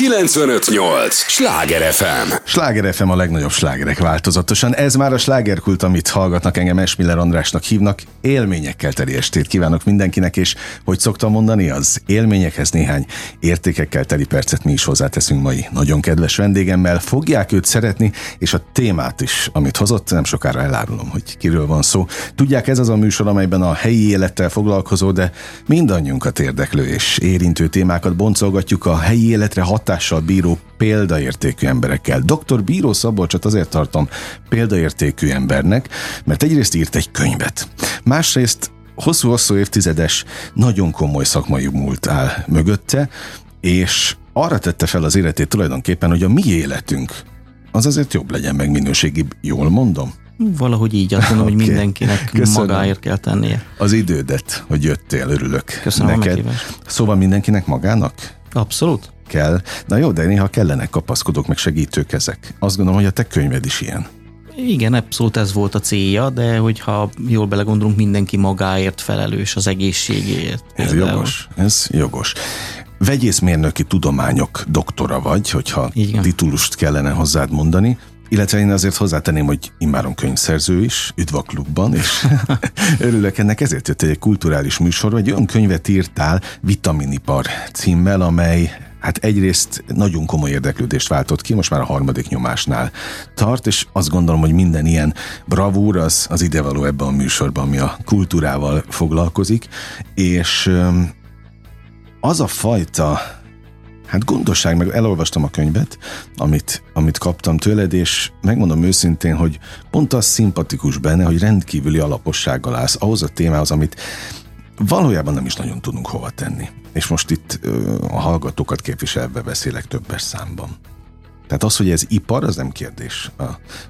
958! Sláger FM! Sláger FM a legnagyobb slágerek változatosan. Ez már a slágerkult, amit hallgatnak engem Esmiller Andrásnak hívnak. Élményekkel teli estét kívánok mindenkinek, és hogy szoktam mondani, az élményekhez néhány értékekkel teli percet mi is hozzáteszünk mai nagyon kedves vendégemmel. Fogják őt szeretni, és a témát is, amit hozott, nem sokára elárulom, hogy kiről van szó. Tudják, ez az a műsor, amelyben a helyi élettel foglalkozó, de mindannyiunkat érdeklő és érintő témákat boncolgatjuk a helyi életre hatással bíró példaértékű emberekkel. Dr. Bíró Szabolcsot azért tartom példaértékű embernek, mert egyrészt írt egy könyvet. Másrészt hosszú-hosszú évtizedes, nagyon komoly szakmai múlt áll mögötte, és arra tette fel az életét tulajdonképpen, hogy a mi életünk az azért jobb legyen, meg minőségibb. Jól mondom? Valahogy így azt gondolom, okay. hogy mindenkinek Köszönöm. magáért kell tennie. Az idődet, hogy jöttél, örülök Köszönöm neked. Szóval mindenkinek magának? Abszolút. Kell. Na jó, de néha kellenek kapaszkodók, meg segítők ezek. Azt gondolom, hogy a te könyved is ilyen. Igen, abszolút ez volt a célja, de hogyha jól belegondolunk, mindenki magáért felelős az egészségéért. Ez például. jogos, ez jogos. Vegyészmérnöki tudományok doktora vagy, hogyha Igen. titulust kellene hozzád mondani. Illetve én azért hozzátenném, hogy immáron könyvszerző is, üdv a klubban, és örülök ennek, ezért jött egy kulturális műsor, egy olyan könyvet írtál Vitaminipar címmel, amely hát egyrészt nagyon komoly érdeklődést váltott ki, most már a harmadik nyomásnál tart, és azt gondolom, hogy minden ilyen bravúr az, az idevaló ebben a műsorban, ami a kultúrával foglalkozik, és az a fajta Hát gondosság, meg elolvastam a könyvet, amit, amit kaptam tőled, és megmondom őszintén, hogy pont az szimpatikus benne, hogy rendkívüli alapossággal állsz ahhoz a témához, amit valójában nem is nagyon tudunk hova tenni. És most itt ö, a hallgatókat képviselve beszélek többes számban. Tehát az, hogy ez ipar, az nem kérdés. A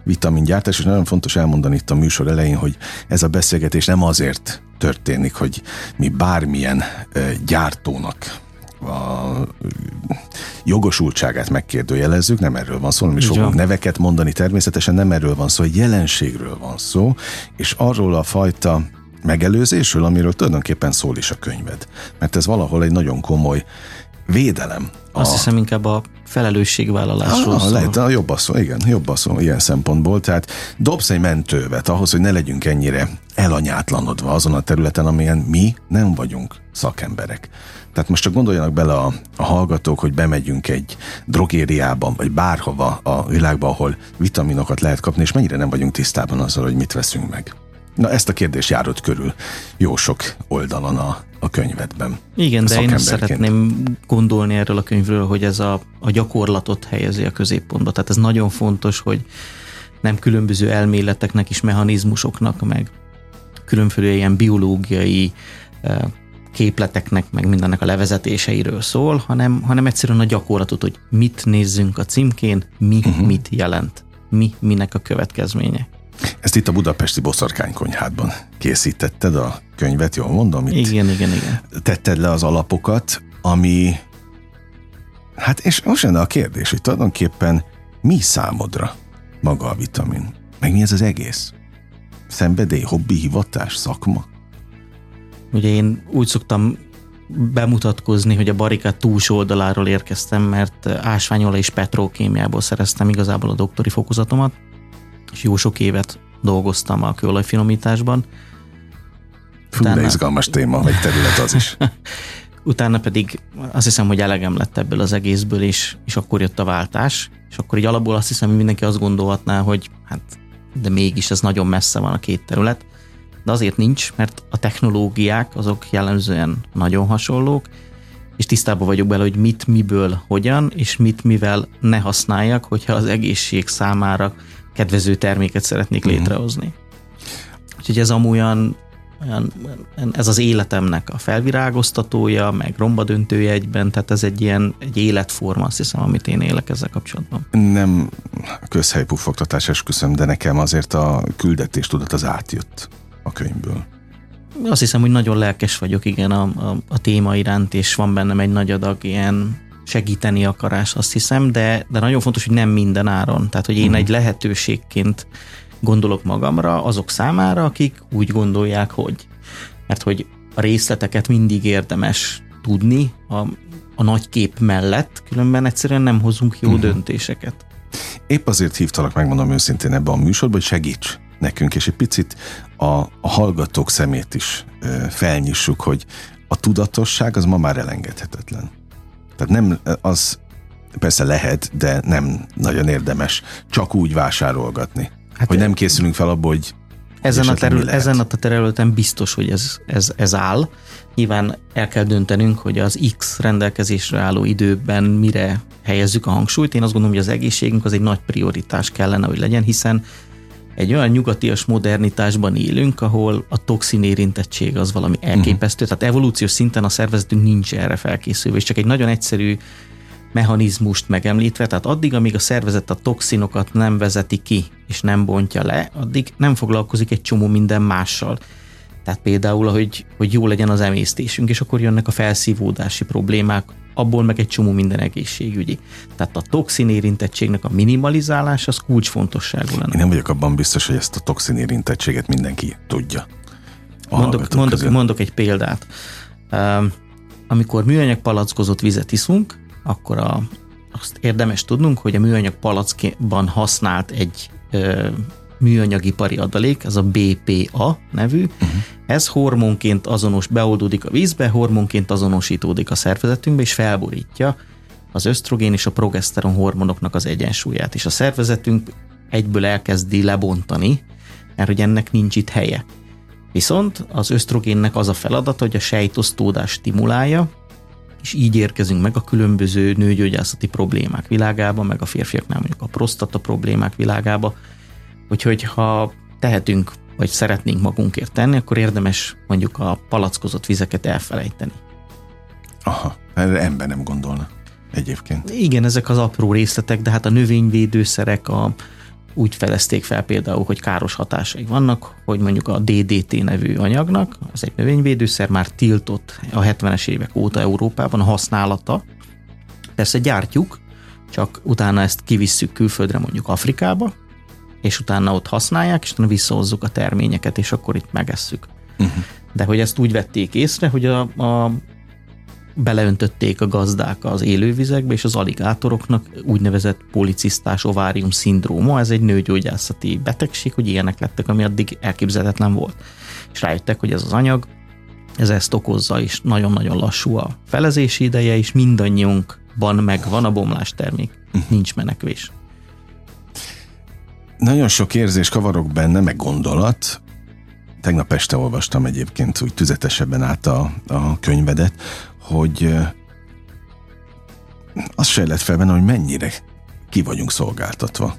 vitamingyártás, és nagyon fontos elmondani itt a műsor elején, hogy ez a beszélgetés nem azért történik, hogy mi bármilyen gyártónak a jogosultságát megkérdőjelezzük, nem erről van szó, nem is fogunk neveket mondani, természetesen nem erről van szó, egy jelenségről van szó, és arról a fajta megelőzésről, amiről tulajdonképpen szól is a könyved. Mert ez valahol egy nagyon komoly védelem. Azt a... hiszem inkább a felelősségvállalásról ah, szól. Lehet, a jobb a szó, igen, jobb a szó ilyen szempontból. Tehát dobsz egy mentővet ahhoz, hogy ne legyünk ennyire elanyátlanodva azon a területen, amilyen mi nem vagyunk szakemberek. Tehát most csak gondoljanak bele a, a hallgatók, hogy bemegyünk egy drogériában, vagy bárhova a világban, ahol vitaminokat lehet kapni, és mennyire nem vagyunk tisztában azzal, hogy mit veszünk meg. Na ezt a kérdést járott körül jó sok oldalon a, a könyvedben. Igen, de én szeretném gondolni erről a könyvről, hogy ez a, a gyakorlatot helyezi a középpontba. Tehát ez nagyon fontos, hogy nem különböző elméleteknek és mechanizmusoknak, meg különféle ilyen biológiai eh, képleteknek, meg mindennek a levezetéseiről szól, hanem, hanem egyszerűen a gyakorlatot, hogy mit nézzünk a címkén, mi uh-huh. mit jelent, mi minek a következménye. Ezt itt a budapesti boszorkánykonyhádban készítetted a könyvet, jól mondom? Itt igen, igen, igen. Tetted le az alapokat, ami... Hát és most lenne a kérdés, hogy tulajdonképpen mi számodra maga a vitamin? Meg mi ez az egész? Szenvedély, hobbi, hivatás, szakma? Ugye én úgy szoktam bemutatkozni, hogy a barikát túlsó oldaláról érkeztem, mert ásványola és petrokémiából szereztem igazából a doktori fokozatomat, és jó sok évet dolgoztam a kőolajfinomításban. Fú, Utána... izgalmas téma, vagy terület az is. Utána pedig azt hiszem, hogy elegem lett ebből az egészből, és, és akkor jött a váltás, és akkor így alapból azt hiszem, hogy mindenki azt gondolhatná, hogy hát de mégis ez nagyon messze van a két terület de azért nincs, mert a technológiák azok jellemzően nagyon hasonlók, és tisztában vagyok bele, hogy mit, miből, hogyan, és mit, mivel ne használjak, hogyha az egészség számára kedvező terméket szeretnék uh-huh. létrehozni. Úgyhogy ez amolyan olyan, ez az életemnek a felvirágoztatója, meg rombadöntője egyben, tehát ez egy ilyen egy életforma, azt hiszem, amit én élek ezzel kapcsolatban. Nem közhelypufogtatás esküszöm, de nekem azért a küldetés tudat az átjött a könyvből? Azt hiszem, hogy nagyon lelkes vagyok, igen, a, a, a téma iránt, és van bennem egy nagy adag ilyen segíteni akarás, azt hiszem, de, de nagyon fontos, hogy nem minden áron. Tehát, hogy én uh-huh. egy lehetőségként gondolok magamra azok számára, akik úgy gondolják, hogy. Mert hogy a részleteket mindig érdemes tudni, a, a nagy kép mellett, különben egyszerűen nem hozunk jó uh-huh. döntéseket. Épp azért hívtalak, megmondom őszintén ebben a műsorban, hogy segíts nekünk, és egy picit a, a hallgatók szemét is felnyissuk, hogy a tudatosság az ma már elengedhetetlen. Tehát nem az persze lehet, de nem nagyon érdemes csak úgy vásárolgatni. Hát hogy nem készülünk fel abból, hogy ezen a, terül, ezen a területen biztos, hogy ez, ez, ez áll. Nyilván el kell döntenünk, hogy az X rendelkezésre álló időben mire helyezzük a hangsúlyt. Én azt gondolom, hogy az egészségünk az egy nagy prioritás kellene, hogy legyen, hiszen egy olyan nyugatias modernitásban élünk, ahol a toxin érintettség az valami elképesztő, uh-huh. tehát evolúciós szinten a szervezetünk nincs erre felkészülve, és csak egy nagyon egyszerű mechanizmust megemlítve, tehát addig, amíg a szervezet a toxinokat nem vezeti ki és nem bontja le, addig nem foglalkozik egy csomó minden mással. Tehát például, hogy, hogy jó legyen az emésztésünk, és akkor jönnek a felszívódási problémák, abból meg egy csomó minden egészségügyi. Tehát a toxin érintettségnek a minimalizálás az kulcsfontosságú lenne. Én nem vagyok abban biztos, hogy ezt a toxin érintettséget mindenki tudja. Mondok, mondok, mondok egy példát. Um, amikor műanyag palackozott vizet iszunk, akkor a, azt érdemes tudnunk, hogy a műanyag palackban használt egy ö, műanyagipari adalék, ez a BPA nevű, uh-huh. ez hormonként azonos, beoldódik a vízbe, hormonként azonosítódik a szervezetünkbe, és felborítja az ösztrogén és a progeszteron hormonoknak az egyensúlyát, és a szervezetünk egyből elkezdi lebontani, mert hogy ennek nincs itt helye. Viszont az ösztrogénnek az a feladata, hogy a sejtosztódást stimulálja, és így érkezünk meg a különböző nőgyógyászati problémák világába, meg a férfiaknál mondjuk a prostata problémák világába. Úgyhogy ha tehetünk, vagy szeretnénk magunkért tenni, akkor érdemes mondjuk a palackozott vizeket elfelejteni. Aha, erre ember nem gondolna egyébként. Igen, ezek az apró részletek, de hát a növényvédőszerek, a úgy felezték fel például, hogy káros hatásai vannak, hogy mondjuk a DDT nevű anyagnak, az egy növényvédőszer, már tiltott a 70-es évek óta Európában a használata. Persze gyártjuk, csak utána ezt kivisszük külföldre, mondjuk Afrikába, és utána ott használják, és utána visszahozzuk a terményeket, és akkor itt megesszük. Uh-huh. De hogy ezt úgy vették észre, hogy a, a beleöntötték a gazdák az élővizekbe, és az aligátoroknak úgynevezett policisztás ovárium szindróma, ez egy nőgyógyászati betegség, hogy ilyenek lettek, ami addig elképzelhetetlen volt. És rájöttek, hogy ez az anyag, ez ezt okozza, és nagyon-nagyon lassú a felezési ideje, és mindannyiunkban megvan a bomlás termék. Nincs menekvés. Nagyon sok érzés kavarok benne, meg gondolat. Tegnap este olvastam egyébként úgy tüzetesebben át a, a könyvedet, hogy az se lett fel benne, hogy mennyire ki vagyunk szolgáltatva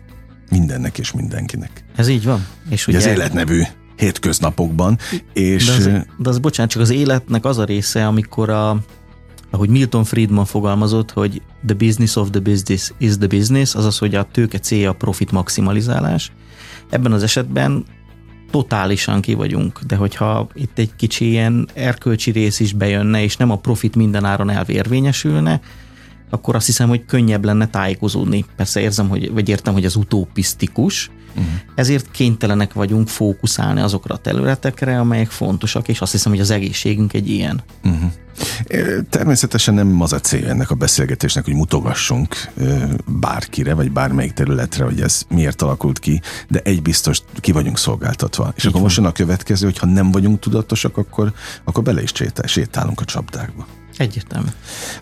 mindennek és mindenkinek. Ez így van. És ugye, ugye az életnevű hétköznapokban. És de, az, de az bocsánat, csak az életnek az a része, amikor a, ahogy Milton Friedman fogalmazott, hogy the business of the business is the business, azaz, hogy a tőke célja a profit maximalizálás. Ebben az esetben totálisan ki vagyunk, de hogyha itt egy kicsi ilyen erkölcsi rész is bejönne, és nem a profit mindenáron elvérvényesülne, akkor azt hiszem, hogy könnyebb lenne tájékozódni. Persze érzem, hogy, vagy értem, hogy az utopisztikus, uh-huh. ezért kénytelenek vagyunk fókuszálni azokra a területekre, amelyek fontosak, és azt hiszem, hogy az egészségünk egy ilyen. Uh-huh. Természetesen nem az a cél ennek a beszélgetésnek, hogy mutogassunk bárkire, vagy bármelyik területre, hogy ez miért alakult ki, de egy biztos, ki vagyunk szolgáltatva. És Így akkor most jön a következő, hogy ha nem vagyunk tudatosak, akkor, akkor bele is sétálunk a csapdákba. Egyértelmű.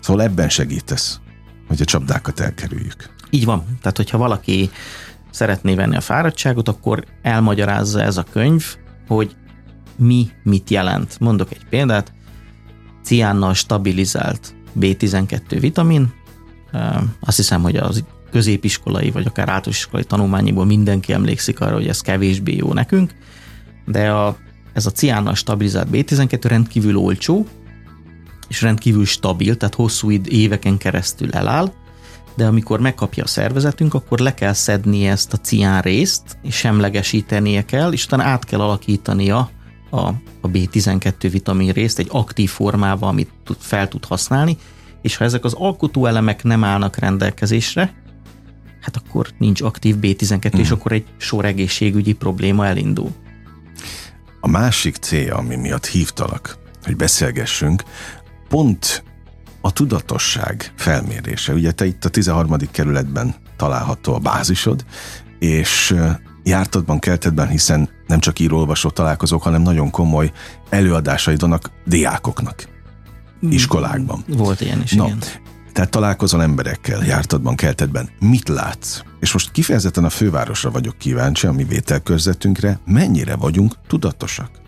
Szóval ebben segítesz, hogy a csapdákat elkerüljük. Így van. Tehát, hogyha valaki szeretné venni a fáradtságot, akkor elmagyarázza ez a könyv, hogy mi mit jelent. Mondok egy példát. Ciánnal stabilizált B12 vitamin. Azt hiszem, hogy az középiskolai vagy akár általános iskolai tanulmányiból mindenki emlékszik arra, hogy ez kevésbé jó nekünk, de a, ez a ciánnal stabilizált B12 rendkívül olcsó, és rendkívül stabil, tehát hosszú éveken keresztül eláll, de amikor megkapja a szervezetünk, akkor le kell szedni ezt a cián részt, és semlegesítenie kell, és utána át kell alakítania a, a B12 vitamin részt egy aktív formával, amit tud, fel tud használni, és ha ezek az alkotóelemek nem állnak rendelkezésre, hát akkor nincs aktív B12, mm. és mhm. akkor egy sor egészségügyi probléma elindul. A másik célja, ami miatt hívtalak, hogy beszélgessünk, pont a tudatosság felmérése. Ugye te itt a 13. kerületben található a bázisod, és jártadban, keltedben, hiszen nem csak író-olvasó találkozók, hanem nagyon komoly előadásaid vannak diákoknak, mm. iskolákban. Volt ilyen is, no, igen. Tehát találkozol emberekkel, jártadban, keltedben. Mit látsz? És most kifejezetten a fővárosra vagyok kíváncsi, a mi vételkörzetünkre, mennyire vagyunk tudatosak?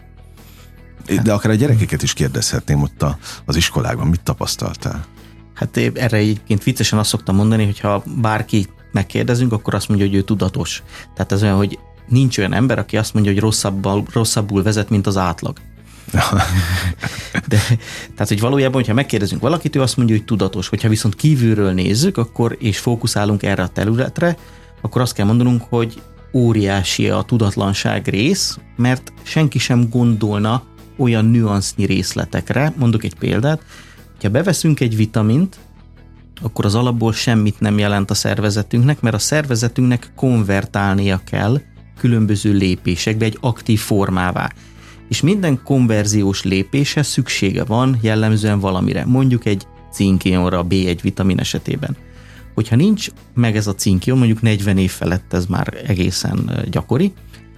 De akár a gyerekeket is kérdezhetném ott a, az iskolákban, mit tapasztaltál? Hát erre egyébként viccesen azt szoktam mondani, hogy ha bárki megkérdezünk, akkor azt mondja, hogy ő tudatos. Tehát ez olyan, hogy nincs olyan ember, aki azt mondja, hogy rosszabbul, rosszabbul vezet, mint az átlag. De, tehát, hogy valójában, hogyha megkérdezünk valakit, ő azt mondja, hogy tudatos. Hogyha viszont kívülről nézzük, akkor és fókuszálunk erre a területre, akkor azt kell mondanunk, hogy óriási a tudatlanság rész, mert senki sem gondolna olyan nüansznyi részletekre. Mondok egy példát, ha beveszünk egy vitamint, akkor az alapból semmit nem jelent a szervezetünknek, mert a szervezetünknek konvertálnia kell különböző lépésekbe egy aktív formává. És minden konverziós lépéshez szüksége van jellemzően valamire, mondjuk egy cinkionra a B1 vitamin esetében. Hogyha nincs meg ez a cinkion, mondjuk 40 év felett ez már egészen gyakori,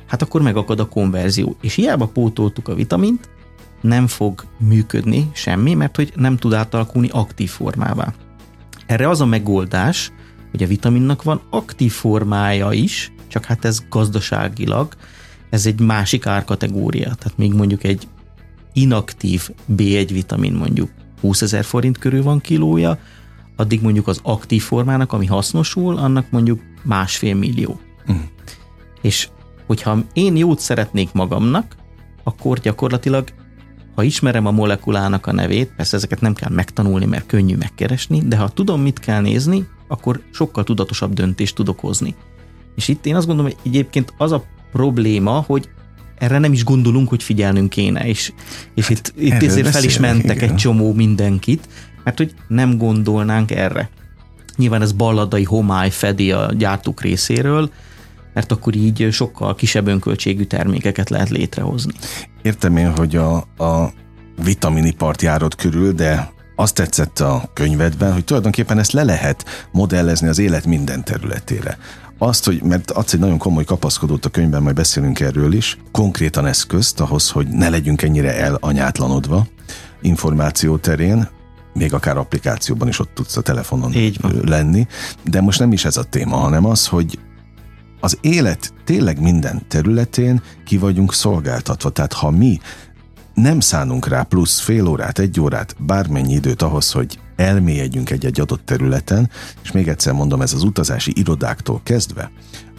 hát akkor megakad a konverzió. És hiába pótoltuk a vitamint, nem fog működni semmi, mert hogy nem tud átalakulni aktív formává. Erre az a megoldás, hogy a vitaminnak van aktív formája is, csak hát ez gazdaságilag, ez egy másik árkategória. Tehát még mondjuk egy inaktív B1 vitamin mondjuk 20 ezer forint körül van kilója, addig mondjuk az aktív formának, ami hasznosul, annak mondjuk másfél millió. Uh. És hogyha én jót szeretnék magamnak, akkor gyakorlatilag ha ismerem a molekulának a nevét, persze ezeket nem kell megtanulni, mert könnyű megkeresni, de ha tudom, mit kell nézni, akkor sokkal tudatosabb döntést tudok hozni. És itt én azt gondolom, hogy egyébként az a probléma, hogy erre nem is gondolunk, hogy figyelnünk kéne, és, és hát itt, itt ezért fel is mentek igen. egy csomó mindenkit, mert hogy nem gondolnánk erre. Nyilván ez balladai homály fedi a gyártók részéről, mert akkor így sokkal kisebb önköltségű termékeket lehet létrehozni. Értem én, hogy a, a vitaminipart járod körül, de azt tetszett a könyvedben, hogy tulajdonképpen ezt le lehet modellezni az élet minden területére. Azt, hogy, mert adsz egy nagyon komoly kapaszkodót a könyvben, majd beszélünk erről is, konkrétan eszközt ahhoz, hogy ne legyünk ennyire elanyátlanodva információ terén, még akár applikációban is ott tudsz a telefonon Így van. lenni, de most nem is ez a téma, hanem az, hogy az élet tényleg minden területén ki vagyunk szolgáltatva. Tehát ha mi nem szánunk rá plusz fél órát, egy órát, bármennyi időt ahhoz, hogy elmélyedjünk egy-egy adott területen, és még egyszer mondom, ez az utazási irodáktól kezdve,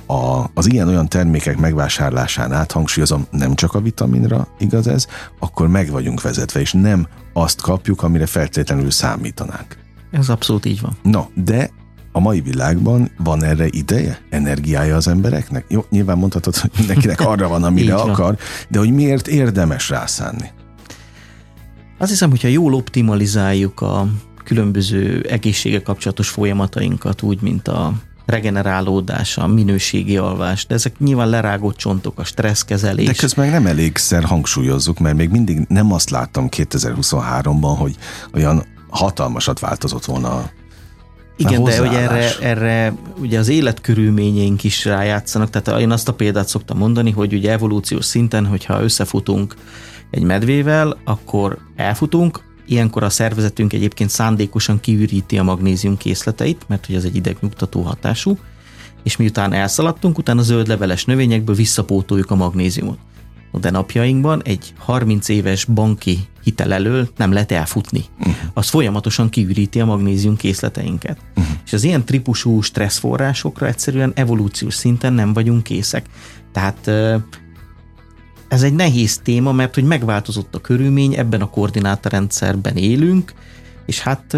a, az ilyen-olyan termékek megvásárlásán át, hangsúlyozom, nem csak a vitaminra igaz ez, akkor meg vagyunk vezetve, és nem azt kapjuk, amire feltétlenül számítanánk. Ez abszolút így van. No, de a mai világban van erre ideje, energiája az embereknek? Jó, nyilván mondhatod, hogy mindenkinek arra van, amire akar, de hogy miért érdemes rászánni? Azt hiszem, hogyha jól optimalizáljuk a különböző egészsége kapcsolatos folyamatainkat, úgy, mint a regenerálódás, a minőségi alvás, de ezek nyilván lerágott csontok, a stresszkezelés. De közben nem elégszer hangsúlyozzuk, mert még mindig nem azt láttam 2023-ban, hogy olyan hatalmasat változott volna igen, de hogy erre, erre ugye az életkörülményeink is rájátszanak, tehát én azt a példát szoktam mondani, hogy ugye evolúciós szinten, hogyha összefutunk egy medvével, akkor elfutunk, ilyenkor a szervezetünk egyébként szándékosan kiüríti a magnézium készleteit, mert hogy ez egy idegnyugtató hatású, és miután elszaladtunk, utána a zöld leveles növényekből visszapótoljuk a magnéziumot. De napjainkban egy 30 éves banki hitel elől nem lehet elfutni. Uh-huh. Az folyamatosan kiüríti a magnézium készleteinket. Uh-huh. És az ilyen típusú stresszforrásokra egyszerűen evolúciós szinten nem vagyunk készek. Tehát ez egy nehéz téma, mert hogy megváltozott a körülmény, ebben a koordinátorrendszerben élünk, és hát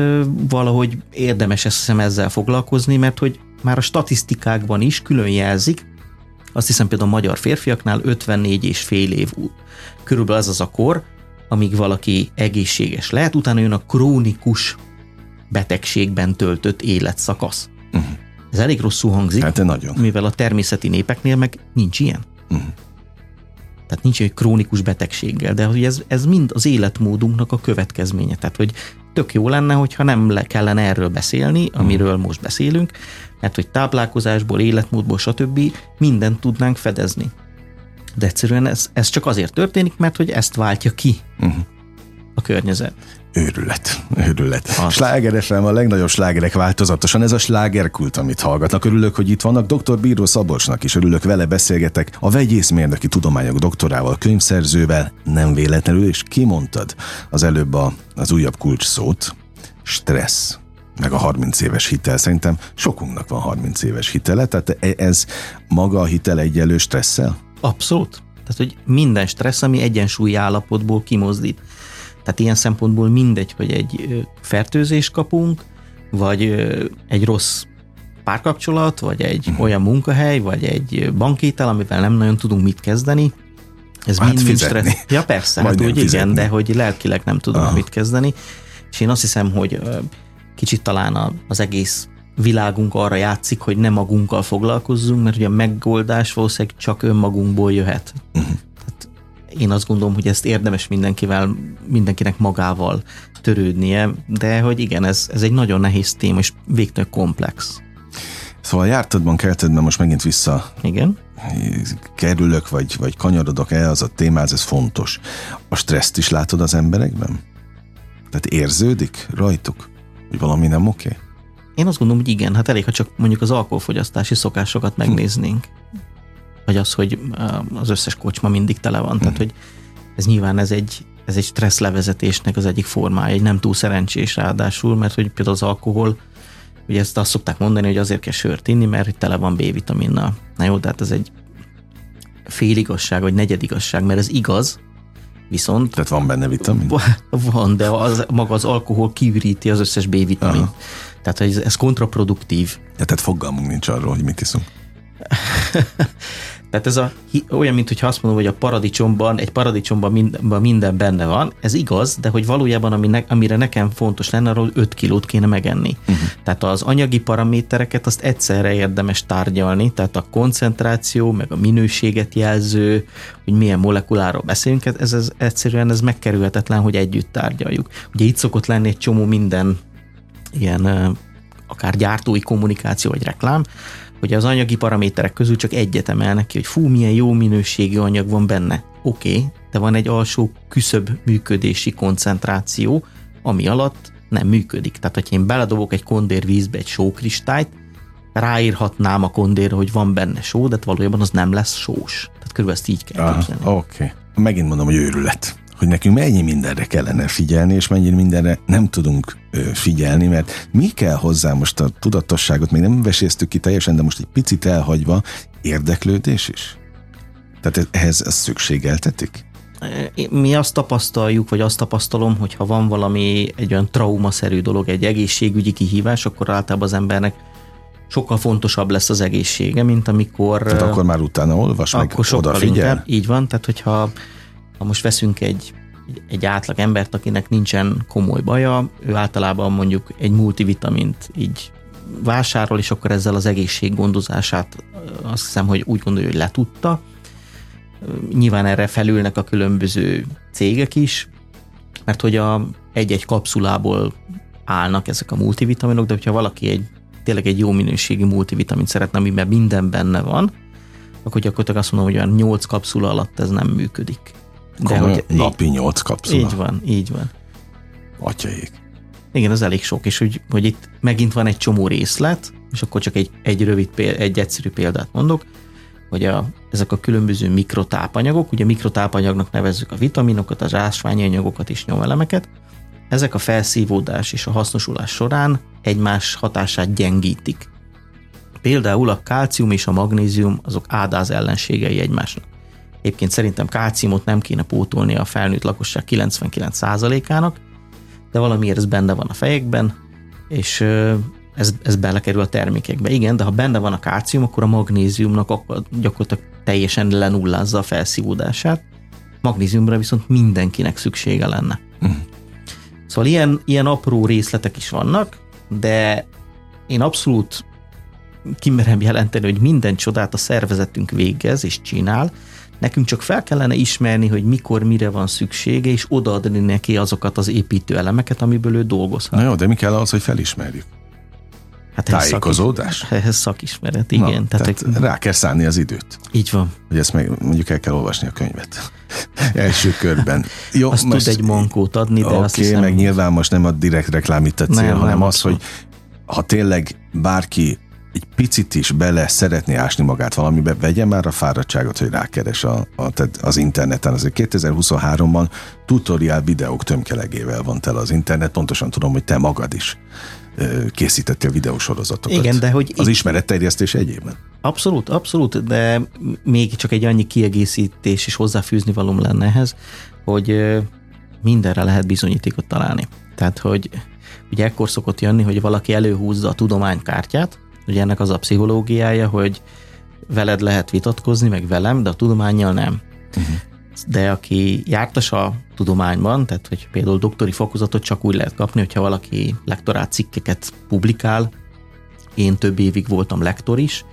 valahogy érdemes ezt hiszem ezzel foglalkozni, mert hogy már a statisztikákban is külön jelzik, azt hiszem például a magyar férfiaknál 54 és fél év körülbelül az az a kor, amíg valaki egészséges lehet, utána jön a krónikus betegségben töltött életszakasz. Uh-huh. Ez elég rosszul hangzik, hát nagyon. mivel a természeti népeknél meg nincs ilyen. Uh-huh. Tehát nincs egy krónikus betegséggel, de hogy ez, ez mind az életmódunknak a következménye. Tehát, hogy tök jó lenne, hogyha nem le kellene erről beszélni, amiről hmm. most beszélünk, mert hogy táplálkozásból, életmódból, stb. mindent tudnánk fedezni. De egyszerűen ez, ez csak azért történik, mert hogy ezt váltja ki uh-huh. A környezet. Őrület, őrület. Az. Slágeresem a legnagyobb slágerek változatosan, ez a slágerkult, amit hallgatnak. Örülök, hogy itt vannak. Dr. Bíró Szabolcsnak is örülök, vele beszélgetek. A vegyészmérnöki tudományok doktorával, könyvszerzővel, nem véletlenül, és kimondtad az előbb a, az újabb kulcs szót, stressz meg a 30 éves hitel. Szerintem sokunknak van 30 éves hitele, tehát e- ez maga a hitel egyelő stresszel? Abszolút. Tehát, hogy minden stressz, ami egyensúlyi állapotból kimozdít. Tehát ilyen szempontból mindegy, hogy egy fertőzést kapunk, vagy egy rossz párkapcsolat, vagy egy uh-huh. olyan munkahely, vagy egy bankétel, amivel nem nagyon tudunk mit kezdeni. Ez hát mind, mind stressz. Ja persze, hát úgy igen, de hogy lelkileg nem tudunk Aha. mit kezdeni. És én azt hiszem, hogy kicsit talán az egész világunk arra játszik, hogy nem magunkkal foglalkozzunk, mert ugye a megoldás valószínűleg csak önmagunkból jöhet. Uh-huh. Én azt gondolom, hogy ezt érdemes mindenkivel, mindenkinek magával törődnie, de hogy igen, ez, ez egy nagyon nehéz téma, és végtelen komplex. Szóval jártadban, keltedben most megint vissza igen. kerülök, vagy, vagy kanyarodok el, az a témáz, ez fontos. A stresszt is látod az emberekben? Tehát érződik rajtuk, hogy valami nem oké? Okay? Én azt gondolom, hogy igen, hát elég, ha csak mondjuk az alkoholfogyasztási szokásokat megnéznénk. Vagy az, hogy az összes kocsma mindig tele van. Tehát, hogy ez nyilván ez egy, ez egy stressz levezetésnek az egyik formája, egy nem túl szerencsés ráadásul, mert hogy például az alkohol, ugye ezt azt szokták mondani, hogy azért kell sört inni, mert hogy tele van B-vitaminnal. Na jó, tehát ez egy féligasság, vagy negyedigasság, mert ez igaz, viszont... Tehát van benne vitamin? Van, de az, maga az alkohol kiüríti az összes B-vitamint. Tehát ez, ez kontraproduktív. Ja, tehát fogalmunk nincs arról, hogy mit iszunk. tehát ez a, olyan, mint hogyha azt mondom, hogy a paradicsomban, egy paradicsomban minden, minden benne van, ez igaz, de hogy valójában ami ne, amire nekem fontos lenne, arról 5 kilót kéne megenni. Uh-huh. Tehát az anyagi paramétereket azt egyszerre érdemes tárgyalni, tehát a koncentráció, meg a minőséget jelző, hogy milyen molekuláról beszélünk, ez, ez egyszerűen ez megkerülhetetlen, hogy együtt tárgyaljuk. Ugye itt szokott lenni egy csomó minden ilyen akár gyártói kommunikáció vagy reklám, hogy az anyagi paraméterek közül csak egyet emelnek ki, hogy fú, milyen jó minőségű anyag van benne. Oké, okay, de van egy alsó küszöbb működési koncentráció, ami alatt nem működik. Tehát, hogyha én beledobok egy kondér vízbe egy sókristályt, ráírhatnám a kondérra, hogy van benne só, de valójában az nem lesz sós. Tehát körülbelül ezt így kell. Oké. Okay. Megint mondom, hogy őrület hogy nekünk mennyi mindenre kellene figyelni, és mennyi mindenre nem tudunk figyelni, mert mi kell hozzá most a tudatosságot, még nem veséztük ki teljesen, de most egy picit elhagyva, érdeklődés is? Tehát ehhez ez szükségeltetik? Mi azt tapasztaljuk, vagy azt tapasztalom, hogy ha van valami egy olyan traumaszerű dolog, egy egészségügyi kihívás, akkor általában az embernek sokkal fontosabb lesz az egészsége, mint amikor... Tehát akkor már utána olvas, akkor meg odafigyel? Inkább, így van, tehát hogyha ha most veszünk egy, egy átlag embert, akinek nincsen komoly baja, ő általában mondjuk egy multivitamint így vásárol, és akkor ezzel az egészség gondozását azt hiszem, hogy úgy gondolja, hogy letudta. Nyilván erre felülnek a különböző cégek is, mert hogy a egy-egy kapszulából állnak ezek a multivitaminok, de hogyha valaki egy tényleg egy jó minőségi multivitamint szeretne, amiben minden benne van, akkor gyakorlatilag azt mondom, hogy olyan 8 kapszula alatt ez nem működik. De hogy napi nyolc kapszula. Így van, így van. Atyaik. Igen, az elég sok, és hogy, hogy itt megint van egy csomó részlet, és akkor csak egy, egy rövid, péld, egy egyszerű példát mondok, hogy a, ezek a különböző mikrotápanyagok, ugye mikrotápanyagnak nevezzük a vitaminokat, az ásványi anyagokat és nyomelemeket, ezek a felszívódás és a hasznosulás során egymás hatását gyengítik. Például a kálcium és a magnézium azok ádáz ellenségei egymásnak. Egyébként szerintem kálciumot nem kéne pótolni a felnőtt lakosság 99%-ának, de valamiért ez benne van a fejekben, és ez, ez belekerül a termékekbe. Igen, de ha benne van a kálcium, akkor a magnéziumnak akkor gyakorlatilag teljesen lenullázza a felszívódását. Magnéziumra viszont mindenkinek szüksége lenne. Uh-huh. Szóval ilyen, ilyen apró részletek is vannak, de én abszolút kimerem jelenteni, hogy minden csodát a szervezetünk végez és csinál, nekünk csak fel kellene ismerni, hogy mikor, mire van szüksége, és odaadni neki azokat az építő elemeket, amiből ő dolgozhat. Na jó, de mi kell az, hogy felismerjük? Hát Tájékozódás? Szakismeret, ehhez szakismeret, igen. Na, tehát, tehát rá kell szállni az időt. Így van. Hogy ezt meg mondjuk el kell olvasni a könyvet. Első körben. Jó, azt most, tud egy mankót adni, de okay, azt hiszem... meg nyilván most nem a direkt reklám itt a cél, nem, hanem nem az, hogy ha tényleg bárki egy picit is bele szeretné ásni magát valamibe, vegye már a fáradtságot, hogy rákeres a, a, tehát az interneten. Azért 2023-ban tutoriál videók tömkelegével van tele az internet, pontosan tudom, hogy te magad is készítettél videósorozatokat. Igen, de hogy... Az ismeretterjesztés egyében. Abszolút, abszolút, de még csak egy annyi kiegészítés és hozzáfűzni valóm lenne ehhez, hogy mindenre lehet bizonyítékot találni. Tehát, hogy ugye ekkor szokott jönni, hogy valaki előhúzza a tudománykártyát, ugye ennek az a pszichológiája, hogy veled lehet vitatkozni, meg velem, de a tudományjal nem. Uh-huh. De aki jártas a tudományban, tehát hogy például doktori fokozatot csak úgy lehet kapni, hogyha valaki lektorát cikkeket publikál, én több évig voltam lektor is,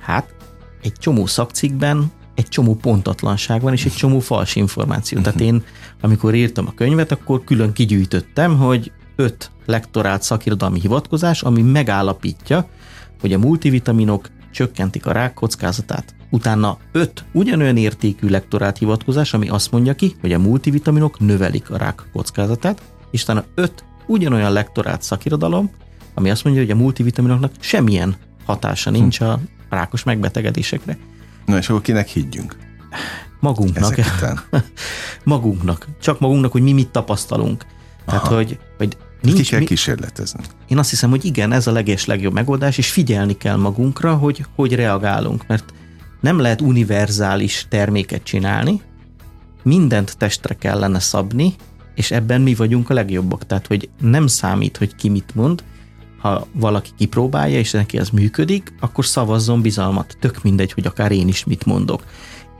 hát egy csomó szakcikkben egy csomó pontatlanság van, és egy csomó fals információ. Tehát én, amikor írtam a könyvet, akkor külön kigyűjtöttem, hogy öt lektorát szakirodalmi hivatkozás, ami megállapítja, hogy a multivitaminok csökkentik a rák kockázatát. Utána öt ugyanolyan értékű lektorát hivatkozás, ami azt mondja ki, hogy a multivitaminok növelik a rák kockázatát, és utána öt ugyanolyan lektorát szakirodalom, ami azt mondja, hogy a multivitaminoknak semmilyen hatása nincs a rákos megbetegedésekre. Na és akkor kinek higgyünk? Magunknak. magunknak. Csak magunknak, hogy mi mit tapasztalunk. Aha. Tehát, hogy, hogy Nincs, Ki kell mi... kísérletezni. Én azt hiszem, hogy igen, ez a leges legjobb megoldás, és figyelni kell magunkra, hogy hogy reagálunk, mert nem lehet univerzális terméket csinálni, mindent testre kellene szabni, és ebben mi vagyunk a legjobbak. Tehát, hogy nem számít, hogy ki mit mond, ha valaki kipróbálja, és neki ez működik, akkor szavazzon bizalmat. Tök mindegy, hogy akár én is mit mondok.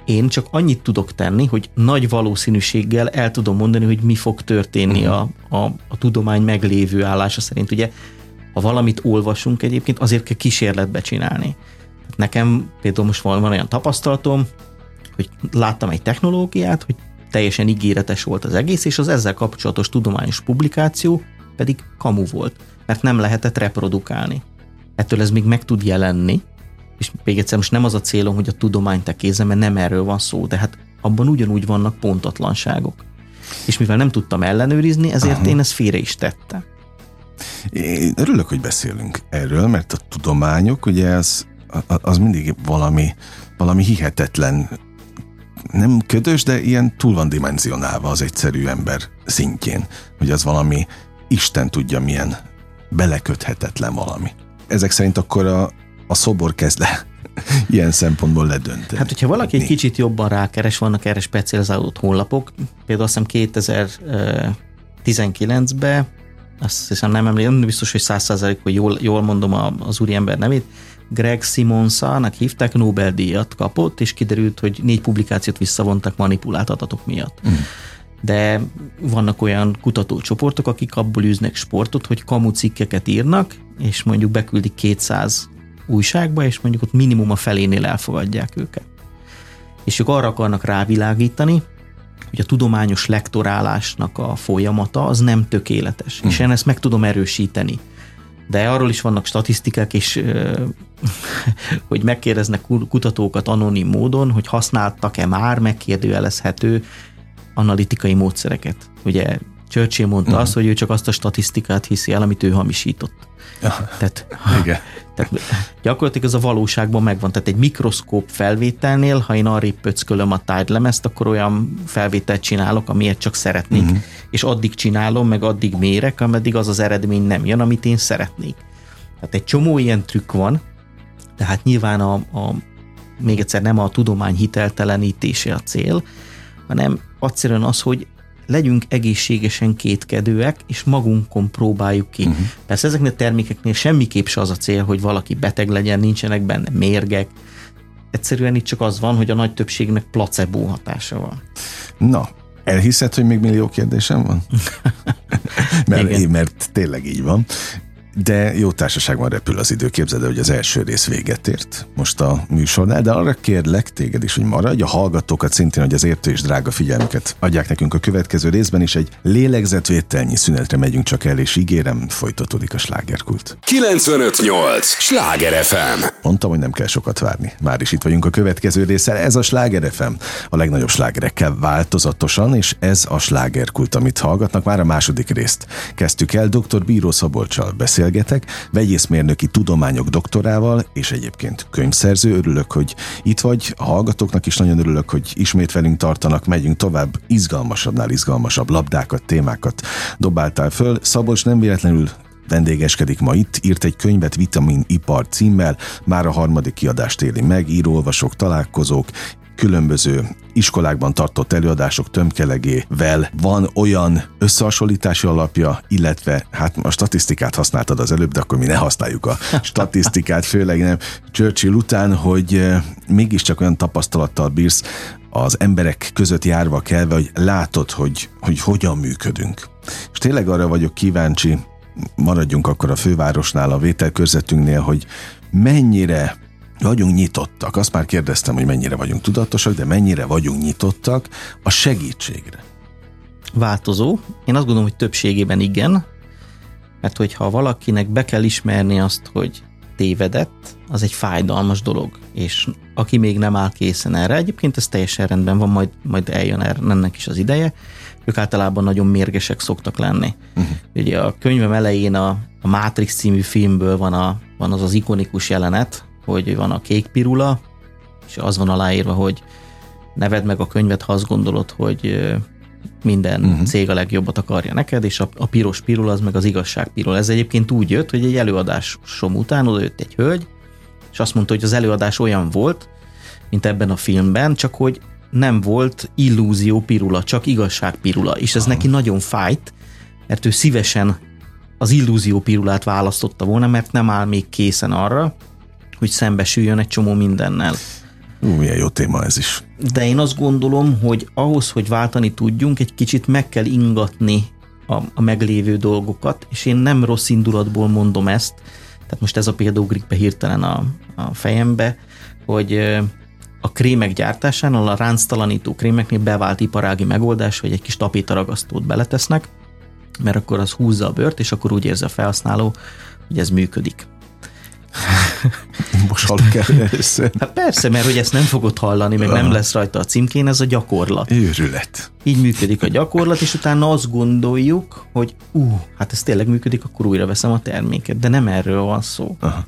Én csak annyit tudok tenni, hogy nagy valószínűséggel el tudom mondani, hogy mi fog történni uh-huh. a, a, a tudomány meglévő állása szerint. Ugye, ha valamit olvasunk egyébként, azért kell kísérletbe csinálni. Nekem például most van, van olyan tapasztalatom, hogy láttam egy technológiát, hogy teljesen ígéretes volt az egész, és az ezzel kapcsolatos tudományos publikáció pedig kamu volt, mert nem lehetett reprodukálni. Ettől ez még meg tud jelenni, és még egyszer most nem az a célom, hogy a tudomány tekézem, mert nem erről van szó, de hát abban ugyanúgy vannak pontatlanságok. És mivel nem tudtam ellenőrizni, ezért Aha. én ezt félre is tettem. Én örülök, hogy beszélünk erről, mert a tudományok, ugye az, az mindig valami, valami hihetetlen, nem ködös, de ilyen túl van dimenzionálva az egyszerű ember szintjén, hogy az valami Isten tudja milyen beleköthetetlen valami. Ezek szerint akkor a, a szobor kezd le ilyen szempontból ledönteni. Hát, hogyha valaki egy kicsit jobban rákeres, vannak erre specializálódott honlapok, például azt hiszem 2019-ben, azt hiszem nem emlékszem, biztos, hogy száz hogy jól, jól mondom az úriember nevét, Greg Simonsának hívták, Nobel-díjat kapott, és kiderült, hogy négy publikációt visszavontak manipulált adatok miatt. Mm. De vannak olyan kutatócsoportok, akik abból űznek sportot, hogy kamu cikkeket írnak, és mondjuk beküldik 200 újságba, és mondjuk ott minimum a felénél elfogadják őket. És ők arra akarnak rávilágítani, hogy a tudományos lektorálásnak a folyamata az nem tökéletes. Mm. És én ezt meg tudom erősíteni. De arról is vannak statisztikák, és hogy megkérdeznek kutatókat anonim módon, hogy használtak-e már megkérdőjelezhető analitikai módszereket. Ugye Churchill mondta uh-huh. azt, hogy ő csak azt a statisztikát hiszi el, amit ő hamisított. Ja. Tehát, Igen. Tehát gyakorlatilag ez a valóságban megvan. Tehát egy mikroszkóp felvételnél, ha én arra pöckölöm a tájlemezt, akkor olyan felvételt csinálok, amilyet csak szeretnék, uh-huh. és addig csinálom, meg addig mérek, ameddig az az eredmény nem jön, amit én szeretnék. Tehát egy csomó ilyen trükk van, tehát nyilván a, a még egyszer nem a tudomány hiteltelenítése a cél, hanem egyszerűen az, hogy legyünk egészségesen kétkedőek, és magunkon próbáljuk ki. Uh-huh. Persze ezeknél a termékeknél semmiképp se az a cél, hogy valaki beteg legyen, nincsenek benne mérgek. Egyszerűen itt csak az van, hogy a nagy többségnek placebo hatása van. Na, elhiszed, hogy még millió kérdésem van? mert, mert tényleg így van. De jó társaságban repül az idő. Képzeld el, hogy az első rész véget ért most a műsornál, de arra kérlek téged is, hogy maradj, a hallgatókat szintén, hogy az értő és drága figyelmüket adják nekünk a következő részben is. Egy lélegzetvételnyi szünetre megyünk csak el, és ígérem, folytatódik a slágerkult. 958! Sláger FM! Mondtam, hogy nem kell sokat várni. Már is itt vagyunk a következő résszel. Ez a Sláger FM. A legnagyobb slágerekkel változatosan, és ez a slágerkult, amit hallgatnak. Már a második részt kezdtük el. Dr. Bíró Szabolcsal beszélgetek, vegyészmérnöki tudományok doktorával, és egyébként könyvszerző. Örülök, hogy itt vagy. A hallgatóknak is nagyon örülök, hogy ismét velünk tartanak. Megyünk tovább. Izgalmasabbnál izgalmasabb labdákat, témákat dobáltál föl. Szabolcs nem véletlenül vendégeskedik ma itt, írt egy könyvet Vitamin Ipar címmel, már a harmadik kiadást éli meg, írólvasok, találkozók, különböző iskolákban tartott előadások tömkelegével van olyan összehasonlítási alapja, illetve hát a statisztikát használtad az előbb, de akkor mi ne használjuk a statisztikát, főleg nem Churchill után, hogy mégiscsak olyan tapasztalattal bírsz az emberek között járva kelve, hogy látod, hogy, hogy hogyan működünk. És tényleg arra vagyok kíváncsi, maradjunk akkor a fővárosnál, a vételkörzetünknél, hogy mennyire vagyunk nyitottak. Azt már kérdeztem, hogy mennyire vagyunk tudatosak, de mennyire vagyunk nyitottak a segítségre. Változó. Én azt gondolom, hogy többségében igen, mert hogyha valakinek be kell ismerni azt, hogy tévedett, az egy fájdalmas dolog, és aki még nem áll készen erre, egyébként ez teljesen rendben van, majd, majd eljön erre, ennek is az ideje, ők általában nagyon mérgesek szoktak lenni. Uh-huh. Ugye a könyvem elején a, a Matrix című filmből van, a, van az az ikonikus jelenet, hogy van a kék pirula, és az van aláírva, hogy neved meg a könyvet, ha azt gondolod, hogy minden uh-huh. cég a legjobbat akarja neked, és a, a piros pirula az meg az igazság pirula. Ez egyébként úgy jött, hogy egy előadásom után oda jött egy hölgy, és azt mondta, hogy az előadás olyan volt, mint ebben a filmben, csak hogy nem volt illúzió pirula, csak igazság pirula, és ez Aha. neki nagyon fájt, mert ő szívesen az illúzió pirulát választotta volna, mert nem áll még készen arra, hogy szembesüljön egy csomó mindennel. Ú, milyen jó téma ez is. De én azt gondolom, hogy ahhoz, hogy váltani tudjunk, egy kicsit meg kell ingatni a, a meglévő dolgokat, és én nem rossz indulatból mondom ezt, tehát most ez a példa ugrik be hirtelen a, a fejembe, hogy a krémek gyártásánál, a ránctalanító krémeknél bevált iparági megoldás, hogy egy kis tapétaragasztót beletesznek, mert akkor az húzza a bőrt, és akkor úgy érzi a felhasználó, hogy ez működik. Most el először. Hát persze, mert hogy ezt nem fogod hallani, meg nem lesz rajta a címkén, ez a gyakorlat. Őrület. Így működik a gyakorlat, és utána azt gondoljuk, hogy ú, hát ez tényleg működik, akkor újra veszem a terméket, de nem erről van szó. Aha.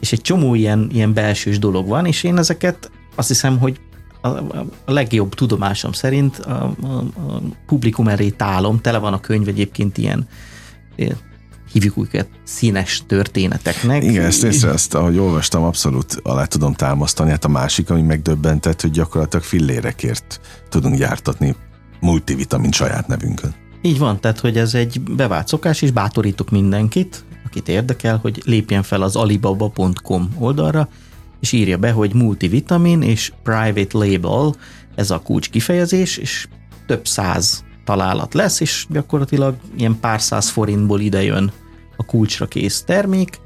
És egy csomó ilyen, ilyen belsős dolog van, és én ezeket azt hiszem, hogy a, a legjobb tudomásom szerint a, a, a publikum elé tálom, tele van a könyv egyébként ilyen hívjuk őket színes történeteknek. Igen, ezt észre, ezt, ahogy olvastam, abszolút alá tudom támasztani. Hát a másik, ami megdöbbentett, hogy gyakorlatilag fillérekért tudunk gyártatni multivitamin saját nevünkön. Így van, tehát hogy ez egy bevált szokás, és bátorítok mindenkit, akit érdekel, hogy lépjen fel az alibaba.com oldalra, és írja be, hogy multivitamin és private label, ez a kulcs kifejezés, és több száz találat lesz, és gyakorlatilag ilyen pár száz forintból idejön a kulcsra kész termék,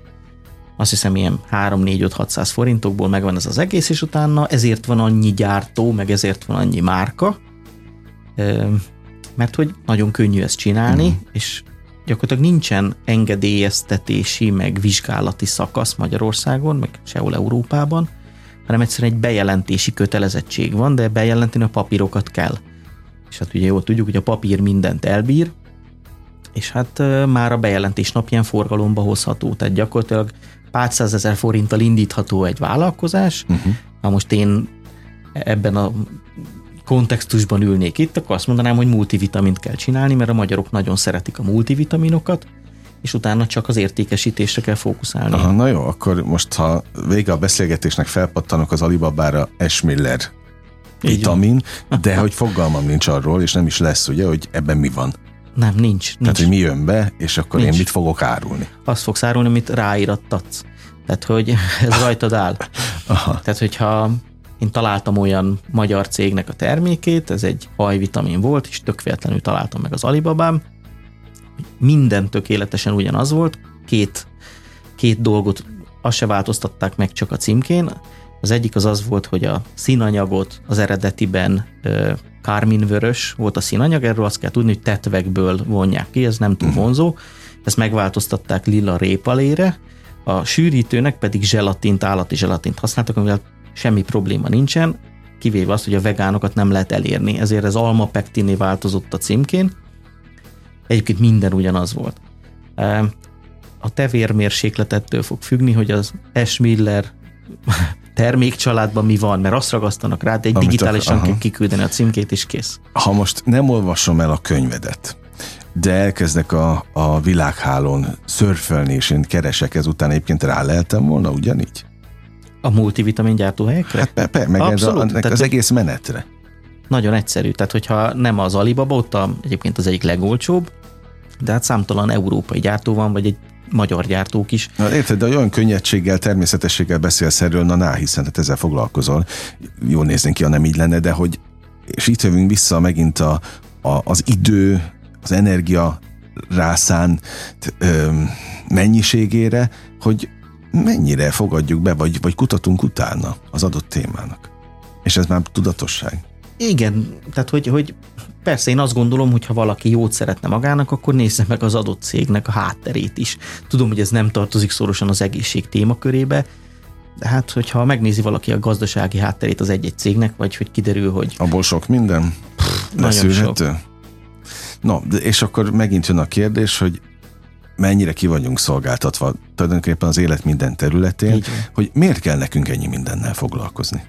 azt hiszem ilyen 3-4-5-600 forintokból megvan ez az egész, és utána ezért van annyi gyártó, meg ezért van annyi márka, mert hogy nagyon könnyű ezt csinálni, mm. és gyakorlatilag nincsen engedélyeztetési, meg vizsgálati szakasz Magyarországon, meg sehol Európában, hanem egyszerűen egy bejelentési kötelezettség van, de bejelenteni a papírokat kell és hát ugye jól tudjuk, hogy a papír mindent elbír, és hát már a bejelentés napján forgalomba hozható, tehát gyakorlatilag pár százezer forinttal indítható egy vállalkozás. Uh-huh. Ha most én ebben a kontextusban ülnék itt, akkor azt mondanám, hogy multivitamint kell csinálni, mert a magyarok nagyon szeretik a multivitaminokat, és utána csak az értékesítésre kell fókuszálni. Aha, na jó, akkor most ha vége a beszélgetésnek felpattanok az Alibabára Esmiller vitamin, de hogy fogalmam nincs arról, és nem is lesz, ugye, hogy ebben mi van. Nem, nincs. nincs. Tehát, hogy mi jön be, és akkor nincs. én mit fogok árulni. Azt fogsz árulni, amit ráírattatsz. Tehát, hogy ez rajtad áll. Aha. Tehát, hogyha én találtam olyan magyar cégnek a termékét, ez egy hajvitamin volt, és tök találtam meg az Alibabám, minden tökéletesen ugyanaz volt, két két dolgot azt se változtatták meg csak a címkén. Az egyik az az volt, hogy a színanyagot az eredetiben kárminvörös volt a színanyag, erről azt kell tudni, hogy tetvekből vonják ki, ez nem túl mhm. vonzó. Ezt megváltoztatták lila répalére, a sűrítőnek pedig zselatint, állati zselatint használtak, amivel semmi probléma nincsen, kivéve azt, hogy a vegánokat nem lehet elérni, ezért ez alma pektiné változott a címkén. Egyébként minden ugyanaz volt. A tevérmérsékletettől fog függni, hogy az S. Miller termékcsaládban mi van, mert azt ragasztanak rá, de egy Amit digitálisan a, kell kiküldeni a címkét, és kész. Ha most nem olvasom el a könyvedet, de elkezdek a, a világhálón szörfölni, és én keresek ezután egyébként rá lehetem volna ugyanígy? A multivitamin gyártóhelyekre? Hát per, per, meg Abszolút, ez a, tehát, az egész menetre. Nagyon egyszerű, tehát hogyha nem az Alibaba, ott a, egyébként az egyik legolcsóbb, de hát számtalan európai gyártó van, vagy egy magyar gyártók is. Na, érted, de olyan könnyedséggel, természetességgel beszélsz erről, na ná, hiszen hát ezzel foglalkozol. Jó néznénk ki, ha nem így lenne, de hogy, és itt jövünk vissza megint a, a, az idő, az energia rászán ö, mennyiségére, hogy mennyire fogadjuk be, vagy, vagy kutatunk utána az adott témának. És ez már tudatosság. Igen, tehát hogy, hogy persze én azt gondolom, hogy ha valaki jót szeretne magának, akkor nézze meg az adott cégnek a hátterét is. Tudom, hogy ez nem tartozik szorosan az egészség témakörébe, de hát, hogyha megnézi valaki a gazdasági hátterét az egy-egy cégnek, vagy hogy kiderül, hogy... Abból sok minden? Pff, nagyon sok. No, de és akkor megint jön a kérdés, hogy mennyire ki vagyunk szolgáltatva tulajdonképpen az élet minden területén, hogy miért kell nekünk ennyi mindennel foglalkozni?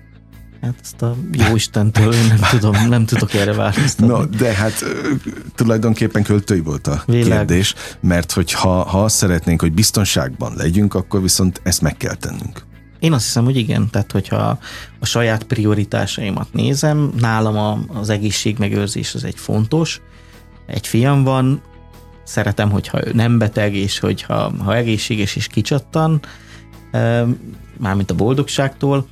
Hát ezt a jó Istentől én nem tudom, nem tudok erre választani. No, de hát tulajdonképpen költői volt a Világ. kérdés, mert hogyha ha azt szeretnénk, hogy biztonságban legyünk, akkor viszont ezt meg kell tennünk. Én azt hiszem, hogy igen, tehát hogyha a saját prioritásaimat nézem, nálam az egészségmegőrzés az egy fontos, egy fiam van, szeretem, hogyha ő nem beteg, és hogyha ha egészséges és kicsattan, mármint a boldogságtól,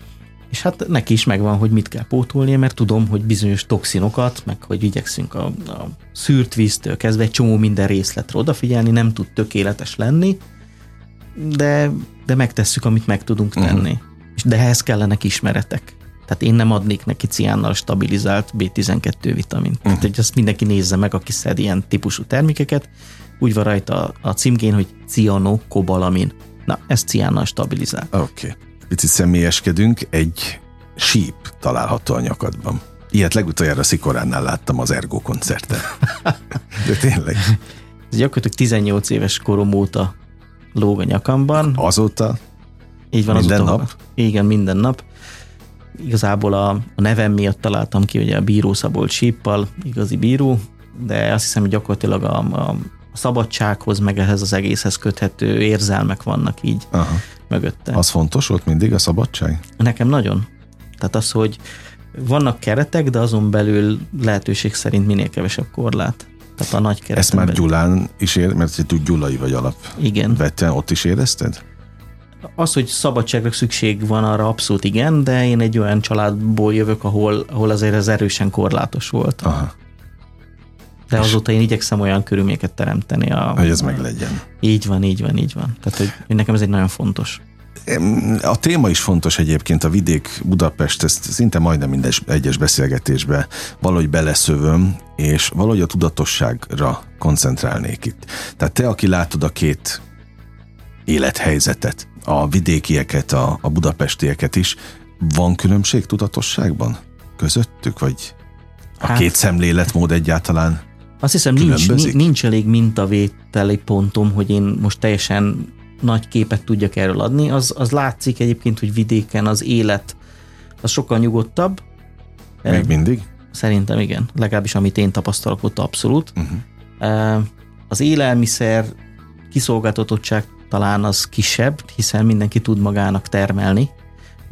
és hát neki is megvan, hogy mit kell pótolnia, mert tudom, hogy bizonyos toxinokat, meg hogy igyekszünk a, a szűrt víztől kezdve egy csomó minden részletre odafigyelni, nem tud tökéletes lenni, de, de megtesszük, amit meg tudunk mhm. tenni. Uh-huh. De ehhez kellenek ismeretek. Tehát én nem adnék neki ciánnal stabilizált B12 vitamint. Uh-huh. Tehát hogy azt mindenki nézze meg, aki szed ilyen típusú termékeket. Úgy van rajta a címkén, hogy cianokobalamin. Na, ez ciánnal stabilizál. Oké. Okay. Picit személyeskedünk, egy síp található a nyakadban. Ilyet legutoljára Szikoránál láttam az Ergo koncerten. De tényleg. Ez gyakorlatilag 18 éves korom óta lóg a nyakamban. Azóta? Így van, minden azóta, nap? Igen, minden nap igazából a, a nevem miatt találtam ki, hogy a bíró Szabolcs síppal, igazi bíró, de azt hiszem, hogy gyakorlatilag a, a szabadsághoz, meg ehhez az egészhez köthető érzelmek vannak így Aha. mögötte. Az fontos volt mindig a szabadság? Nekem nagyon. Tehát az, hogy vannak keretek, de azon belül lehetőség szerint minél kevesebb korlát. Tehát a nagy keret. Ezt már belül. Gyulán is ér, mert tud Gyulai vagy alap. Igen. Vette, ott is érezted? Az, hogy szabadságra szükség van arra abszolút igen, de én egy olyan családból jövök, ahol, ahol azért ez erősen korlátos volt. Aha. De azóta én igyekszem olyan körülményeket teremteni. A, hogy ez meg legyen. Így van, így van, így van. Tehát, hogy, hogy nekem ez egy nagyon fontos. A téma is fontos egyébként, a vidék Budapest, ezt szinte majdnem minden egyes beszélgetésbe valahogy beleszövöm, és valahogy a tudatosságra koncentrálnék itt. Tehát te, aki látod a két élethelyzetet, a vidékieket, a, a budapestieket is. Van különbség tudatosságban közöttük, vagy a hát, két szemléletmód egyáltalán Azt hiszem, nincs, nincs elég mintavételi pontom, hogy én most teljesen nagy képet tudjak erről adni. Az, az látszik egyébként, hogy vidéken az élet az sokkal nyugodtabb. Még mindig? Szerintem igen. Legalábbis amit én tapasztalok ott abszolút. Uh-huh. Az élelmiszer kiszolgáltatottság talán az kisebb, hiszen mindenki tud magának termelni,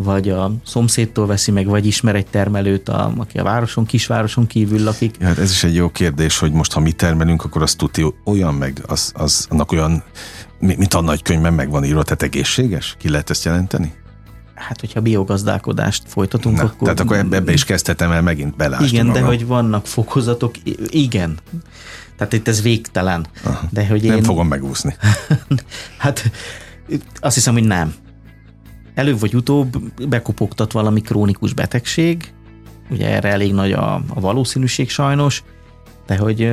vagy a szomszédtól veszi meg, vagy ismer egy termelőt, a, aki a városon, kisvároson kívül lakik. Ja, hát ez is egy jó kérdés, hogy most ha mi termelünk, akkor azt tudja olyan meg, az, az annak olyan, mint a nagykönyvben meg van írva, tehát egészséges? Ki lehet ezt jelenteni? Hát, hogyha biogazdálkodást folytatunk, Na, akkor... Tehát akkor ebbe, ebbe is kezdhetem el megint belásni Igen, magam. de hogy vannak fokozatok, igen. Tehát itt ez végtelen. Aha, de hogy én... Nem fogom megúszni. hát Azt hiszem, hogy nem. Előbb vagy utóbb bekopogtat valami krónikus betegség, ugye erre elég nagy a, a valószínűség sajnos, de hogy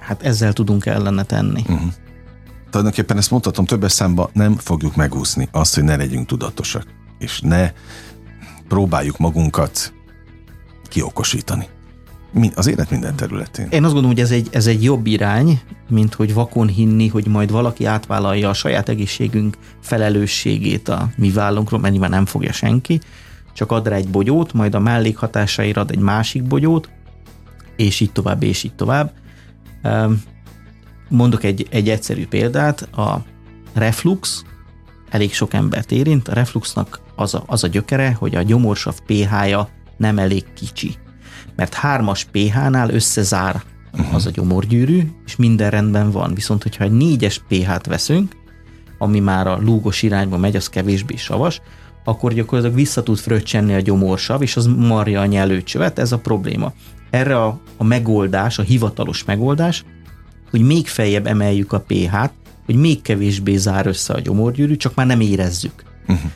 hát ezzel tudunk ellene tenni. Uh-huh. Tulajdonképpen ezt mondhatom többes számba, nem fogjuk megúszni azt, hogy ne legyünk tudatosak, és ne próbáljuk magunkat kiokosítani. Az élet minden területén. Én azt gondolom, hogy ez egy, ez egy jobb irány, mint hogy vakon hinni, hogy majd valaki átvállalja a saját egészségünk felelősségét a mi vállunkról, mert nyilván nem fogja senki, csak ad rá egy bogyót, majd a mellékhatásaira ad egy másik bogyót, és így tovább, és így tovább. Mondok egy, egy egyszerű példát, a reflux elég sok embert érint, a refluxnak az a, az a gyökere, hogy a gyomorsav pH-ja nem elég kicsi. Mert hármas pH-nál összezár uh-huh. az a gyomorgyűrű, és minden rendben van. Viszont, hogyha egy négyes pH-t veszünk, ami már a lúgos irányba megy, az kevésbé savas, akkor gyakorlatilag vissza tud fröccsenni a gyomorsav, és az marja a nyelőcsövet, ez a probléma. Erre a, a megoldás, a hivatalos megoldás, hogy még feljebb emeljük a pH-t, hogy még kevésbé zár össze a gyomorgyűrű, csak már nem érezzük. Uh-huh.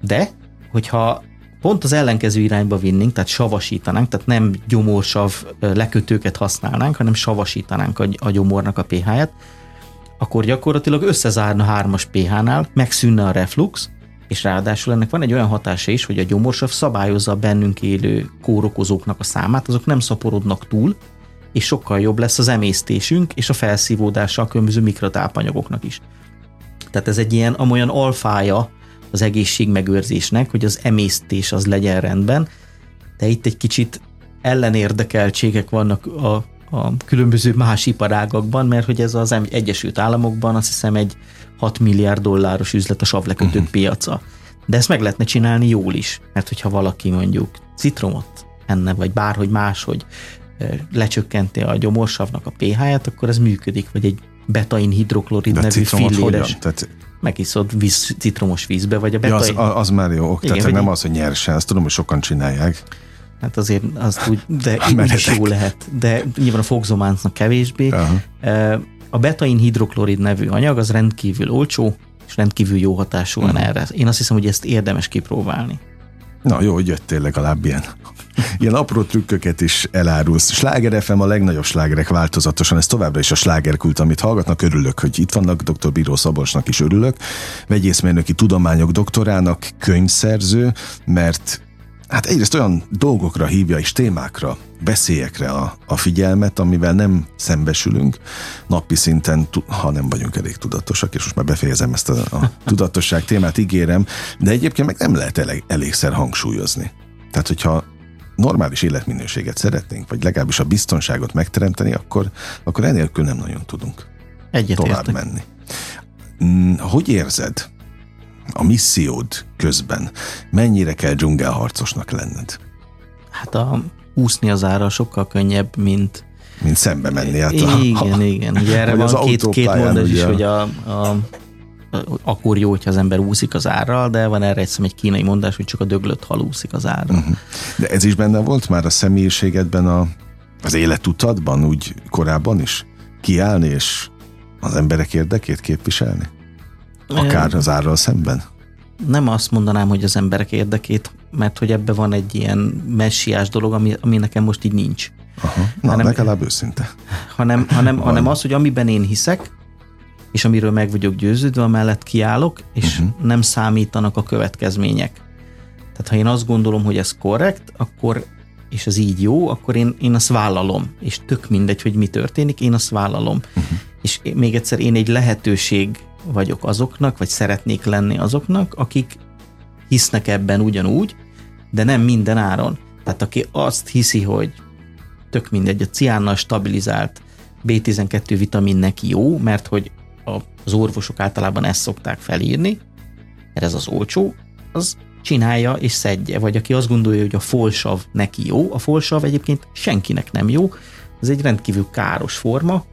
De, hogyha pont az ellenkező irányba vinnénk, tehát savasítanánk, tehát nem gyomorsav lekötőket használnánk, hanem savasítanánk a, a gyomornak a pH-ját, akkor gyakorlatilag összezárna hármas pH-nál, megszűnne a reflux, és ráadásul ennek van egy olyan hatása is, hogy a gyomorsav szabályozza a bennünk élő kórokozóknak a számát, azok nem szaporodnak túl, és sokkal jobb lesz az emésztésünk és a felszívódása a különböző mikrotápanyagoknak is. Tehát ez egy ilyen amolyan alfája az egészségmegőrzésnek, hogy az emésztés az legyen rendben, de itt egy kicsit ellenérdekeltségek vannak a, a különböző más iparágakban, mert hogy ez az Egyesült Államokban azt hiszem egy 6 milliárd dolláros üzlet a savlekötők uh-huh. piaca. De ezt meg lehetne csinálni jól is, mert hogyha valaki mondjuk citromot enne, vagy bárhogy máshogy lecsökkenti a gyomorsavnak a pH-ját, akkor ez működik, vagy egy betain hidroklorid De nevű filléres. Tehát... Megiszod víz, citromos vízbe, vagy a betain... Ja, az, az már jó, ok, Igen, tehát nem az, hogy nyersen, azt tudom, hogy sokan csinálják. Hát azért azt úgy, de úgy is jó lehet. De nyilván a fogzománcnak kevésbé. Uh-huh. A betain hidroklorid nevű anyag az rendkívül olcsó, és rendkívül jó hatású van uh-huh. erre. Én azt hiszem, hogy ezt érdemes kipróbálni. Na jó, hogy jöttél legalább ilyen, ilyen apró trükköket is elárulsz. Sláger FM a legnagyobb slágerek változatosan, ez továbbra is a slágerkult, amit hallgatnak, örülök, hogy itt vannak, dr. Bíró Szabolcsnak is örülök, vegyészmérnöki tudományok doktorának, könyvszerző, mert hát egyrészt olyan dolgokra hívja és témákra, beszélyekre a, a figyelmet, amivel nem szembesülünk napi szinten, ha nem vagyunk elég tudatosak, és most már befejezem ezt a, a tudatosság témát, ígérem, de egyébként meg nem lehet elég, elégszer hangsúlyozni. Tehát, hogyha normális életminőséget szeretnénk, vagy legalábbis a biztonságot megteremteni, akkor, akkor enélkül nem nagyon tudunk Egyet tovább értek. menni. Mm, hogy érzed, a missziód közben mennyire kell dzsungelharcosnak lenned? Hát a úszni az ára sokkal könnyebb, mint mint szembe menni. Hát a, igen, igen. Ugye erre van két, két mondás is, hogy a, a, akkor jó, hogyha az ember úszik az árral, de van erre egy, egy kínai mondás, hogy csak a döglött hal úszik az árral. Uh-huh. De ez is benne volt már a személyiségedben, a, az életutadban, úgy korábban is? Kiállni és az emberek érdekét képviselni? Akár az árral szemben? Nem azt mondanám, hogy az emberek érdekét, mert hogy ebbe van egy ilyen messiás dolog, ami, ami nekem most így nincs. Aha, na, hanem, legalább őszinte. Hanem, hanem, hanem az, hogy amiben én hiszek, és amiről meg vagyok győződve, amellett kiállok, és uh-huh. nem számítanak a következmények. Tehát ha én azt gondolom, hogy ez korrekt, akkor és ez így jó, akkor én, én azt vállalom, és tök mindegy, hogy mi történik, én azt vállalom. Uh-huh. És még egyszer én egy lehetőség vagyok azoknak, vagy szeretnék lenni azoknak, akik hisznek ebben ugyanúgy, de nem minden áron. Tehát aki azt hiszi, hogy tök mindegy, a ciánnal stabilizált B12 vitamin neki jó, mert hogy az orvosok általában ezt szokták felírni, mert ez az olcsó, az csinálja és szedje, vagy aki azt gondolja, hogy a folsav neki jó, a folsav egyébként senkinek nem jó, ez egy rendkívül káros forma,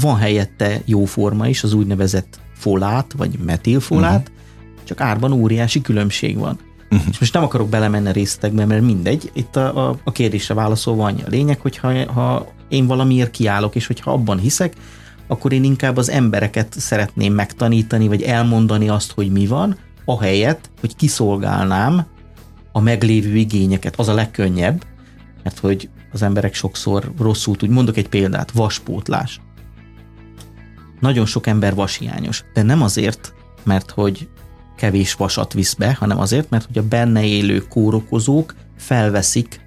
van helyette jó forma is, az úgynevezett folát, vagy metilfolát, uh-huh. csak árban óriási különbség van. Uh-huh. És most nem akarok belemenni részletekbe, mert mindegy, itt a, a, a kérdésre válaszolva annyi a lényeg, hogy ha, ha én valamiért kiállok, és hogyha abban hiszek, akkor én inkább az embereket szeretném megtanítani, vagy elmondani azt, hogy mi van, ahelyett, hogy kiszolgálnám a meglévő igényeket. Az a legkönnyebb, mert hogy az emberek sokszor rosszul tud. Mondok egy példát, vaspótlás. Nagyon sok ember vashiányos, de nem azért, mert hogy kevés vasat visz be, hanem azért, mert hogy a benne élő kórokozók felveszik